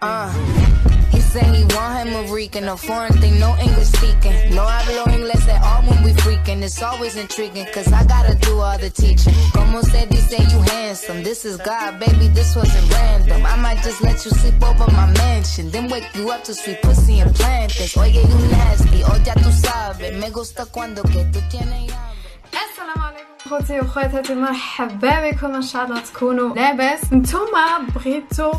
Uh, he said he want him a Rican, a foreign thing, no English speaking. No hablo inglés at all when we freaking. It's always intriguing, cause I gotta do all the teaching. Como said, he say you handsome. This is God, baby, this wasn't random. I might just let you sleep over my mansion, then wake you up to sweet pussy and plantains. Oye, you nasty, oh, ya tú sabes. Me gusta cuando que tú tienes hambre. السلام عليكم اخوتي وخواتاتي مرحبا بكم ان شاء الله تكونوا لاباس نتوما بغيتو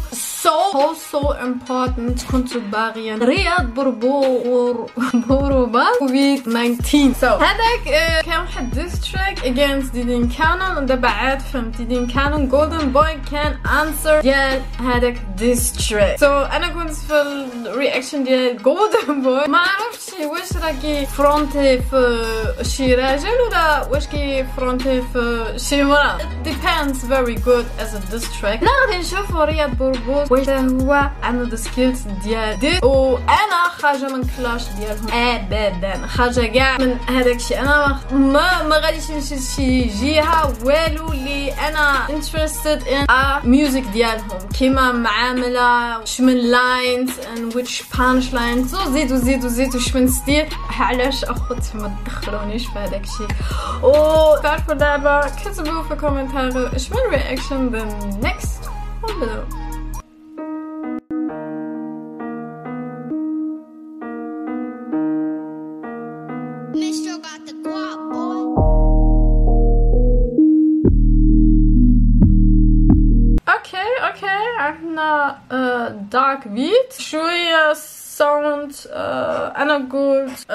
سو سو امبورتنت كنتو باغيين رياض بربور بوروبا كوفيد 19 so هذاك آه، كان واحد diss track against ديدين كانون ودابا عاد فهمت ديدين كانون جولدن بوي كان answer ديال هذاك diss track so أنا كنت في ال reaction ديال جولدن بوي ما عرفتش واش راكي فرونتي في شي راجل ولا واش كي فرونتي في شي مرا it depends very good as a diss track لا غادي نشوفو رياض بوربوز واش هو عنده skills ديال دي وأنا خارجه من clash ديالهم ابدا خارجه كاع من هذاك الشيء أنا ما ما غاديش نمشي شي جهه والو اللي أنا in a music ديالهم كيما معامله شمن lines and which punch lines. وزيدوا زيدوا زيدوا شمن style علاش اخوت ما تدخلونيش في هذاك الشيء وتعرفوا دابا كتبوا في commentaire شمن reaction next ونبداو Mistro عندنا دارك بيت شوية ساوند أنا قلت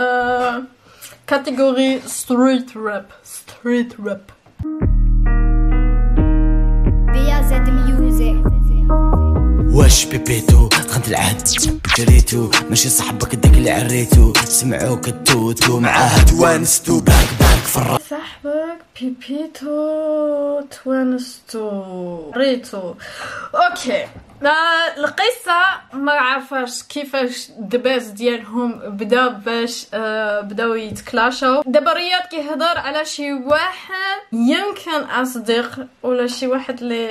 كاتيجوري ستريت راب ستريت راب. واش بيبيتو دخلت العهد جريتو ماشي صاحبك داك اللي عريتو سمعوك التوتو معاه توانستو باك باك في الرا صاحبك بيبيتو توانستو ريتو okay لا القصة ما عارفاش كيفاش دباس ديالهم بدا باش آه بداو يتكلاشاو. دابا رياض كيهضر على شي واحد يمكن أصدق ولا شي واحد اللي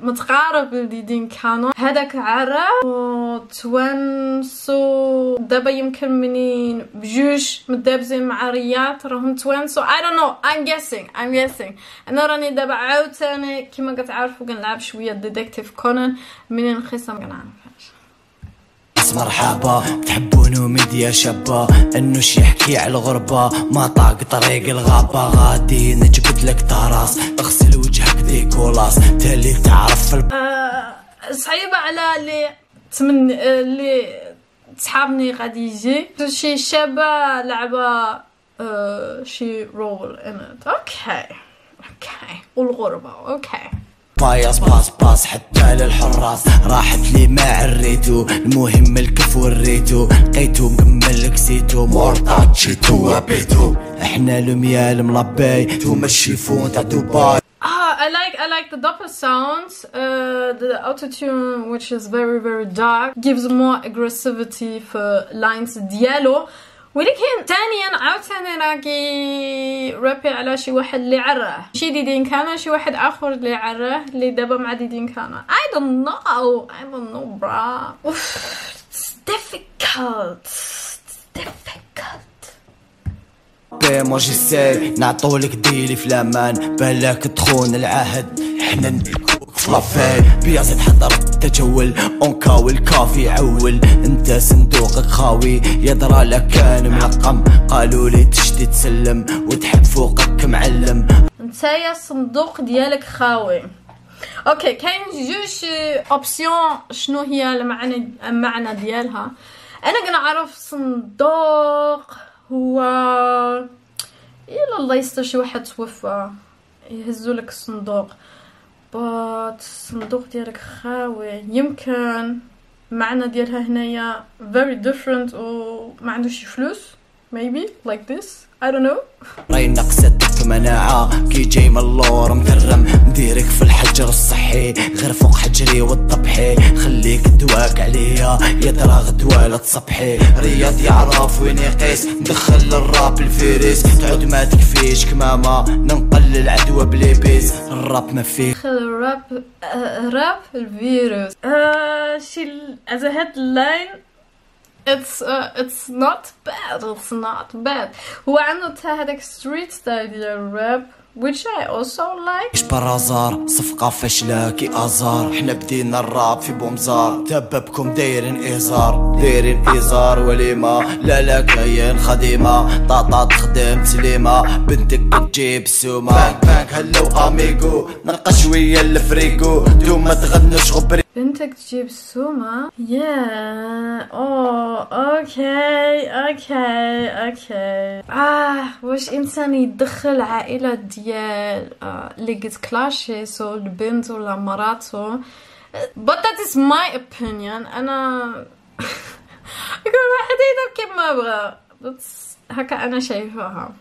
متقارب لديدين كانون هذاك عرا وتوانسو. دابا يمكن منين بجوج مدابزين مع رياض راهم توانسو. I don't know I'm guessing I'm guessing. أنا راني دابا عاوتاني كيما كتعرفوا كنلعب شوية ديتكتيف كونان منين القصة ما كنعرفهاش. مرحبا تحبونو ميديا شابة انه شي يحكي على الغربة. ما طاق طريق الغابة غادي نجبد لك طراس. اغسل وجهك ديكولاس تالي تعرف في الب... آه، صعيبة على اللي تمن اللي صحابني غادي يجي. شي شابة لعبة آه، شي رول أوكي أوكي والغربة. أوكي بايص باص باص حتى للحراس راحت لي ما عريتو المهم الكف وريتو لقيتو مكمل كسيتو مورطات جيتو وبيتو إحنا الميال ملبي توما الشيفون تاع دبي Ah, I like I like the doppel sounds. Uh, the autotune, which is very very dark, gives more aggressivity for lines ديالو. ولكن ثانيا عاوتاني راكي رابي على شي واحد اللي عراه شي ديدين كان شي واحد آخر اللي عراه اللي دابا مع ديدين كان I don't know. I don't know bra it's difficult. It's difficult. ساي نعطولك ديلي في الأمان. بالك تخون العهد. إحنا لافاي بيازي تحضر التجول اونكا والكافي عول. أنت صندوقك خاوي. يدرى لك كان ملقم. قالوا لي تشتي تسلم. وتحب فوقك معلم. نتايا الصندوق ديالك خاوي. أوكي كاين جوج اوبسيون شنو هي المعنى المعنى ديالها. أنا كنعرف صندوق هو إلا الله يستر شي واحد توفى. يهزو لك الصندوق. الصندوق ديالك خاوي يمكن المعنى ديالها هنايا very different و ما عندوش فلوس maybe like this I don't know. مناعة. كي جاي من اللور مدرم نديرك في الحجر الصحي. غير فوق حجري والطبحي خليك دواك عليا. يدرى غدوة لا تصبحي. رياض يعرف وين يقيس. ندخل الراب الفيريس. تعود ما تكفيش كمامة ننقل العدوى بليبيس. الراب ما فيه دخل راب آه، راب الفيروس آه شي as a headline it's uh, it's not bad. It's not bad. هو عنده تا هذاك ستريت ستايل ديال الراب which I also like. مش برازار صفقة فاشلة كي ازار حنا بدينا الراب في بومزار تبابكم دايرين ازار دايرين ازار وليمة لا لا كاين خديمة طاطا تخدم تسليمة بنتك تجيب سومة بانك بانك هلو اميغو نلقى شوية الفريكو دوما تغنوش غبري بنتك تجيب سومة yeah. Oh okay okay okay. آه واش إنسان يدخل عائلة ديال آه اللي قد كلاشيسو البنت ولا مراتو. But that is my opinion. أنا كل واحد يدير كيما بغا هكا أنا شايفاها.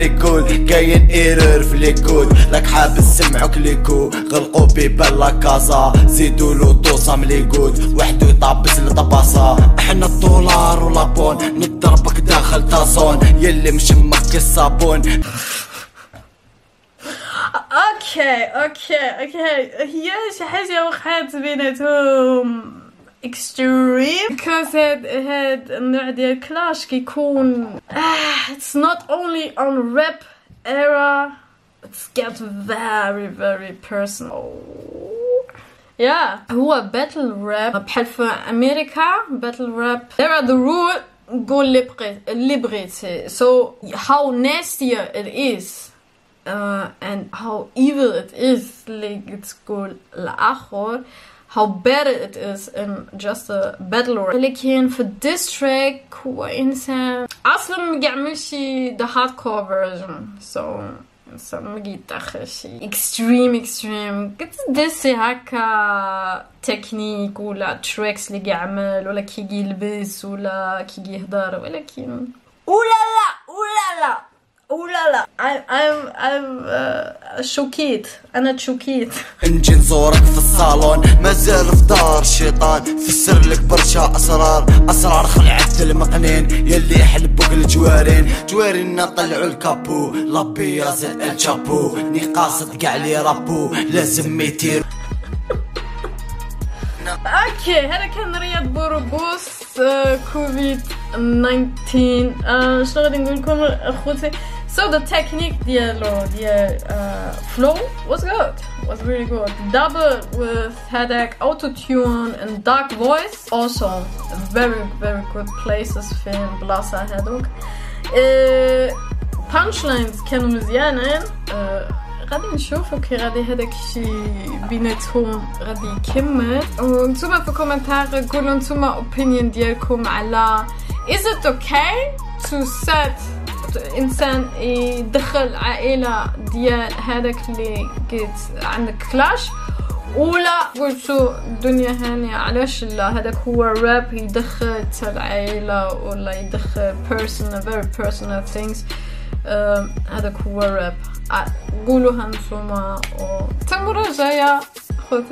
ليكود كاين إيرور في ليكود لك حاب سمعك ليكو غلقوا بيبان لا كازا زيدوا له دوسا مليكود وحدو يطابس لطباسا إحنا الدولار ولابون نضربك داخل تازون يلي مشمك الصابون. أوكي أوكي أوكي. هي شي حاجة وقعت بيناتهم. extreme because هاد هاد النوع ديال كلاش كيكون ah, it's not only on rap era it's get very very personal yeah هو battle rap بحال في امريكا battle rap there are the rule قول اللي بغيت اللي بغيتي so how nastier it is uh, and how evil it is اللي تقول الآخر How bad it is in just a battle ولكن في الديستريك هو إنسان أصلا ما يعمل شي the hardcore version. So إنسان ما يدخل شي extreme. extreme كتدسي هكا تكنيك ولا تريكس اللي يعمل ولا كي يلبس ولا كي يهضر ولكن اولا لا اولا لا اولا لا I'm I'm I'm uh, شوكيت أنا تشوكيت. نجي نزورك في الصالون مازال في دار الشيطان فسر لك برشا أسرار أسرار خلعت المقنين يلي يحلبوك الجوارين جوارينا طلعوا الكابو لابيا زاد الشابو ني قاصد كاع لي رابو لازم يطير أوكي هذا كان رياض بوروبوس آه، كوفيد 19 آه، شنو غادي نقول لكم أخوتي؟ So the technique ديالو ديال uh, flow was good was really good. Double with هذاك auto tune and dark voice. Also very very good places في البلاصة هذوك uh, punchlines كانوا مزيانين uh, غادي نشوفو كي غادي هذاك الشيء بيناتهم غادي يكمل وانتوما في ال commentaire قولوا انتوما opinion ديالكم على is it okay to set إنسان يدخل عائلة ديال هذاك اللي قلت عندك كلاش ولا قلتو الدنيا هانية علاش لا؟ هذاك هو راب يدخل تا العائلة ولا يدخل personal very personal things. هذاك هو راب قولوها نتوما و تا المرة الجاية خذ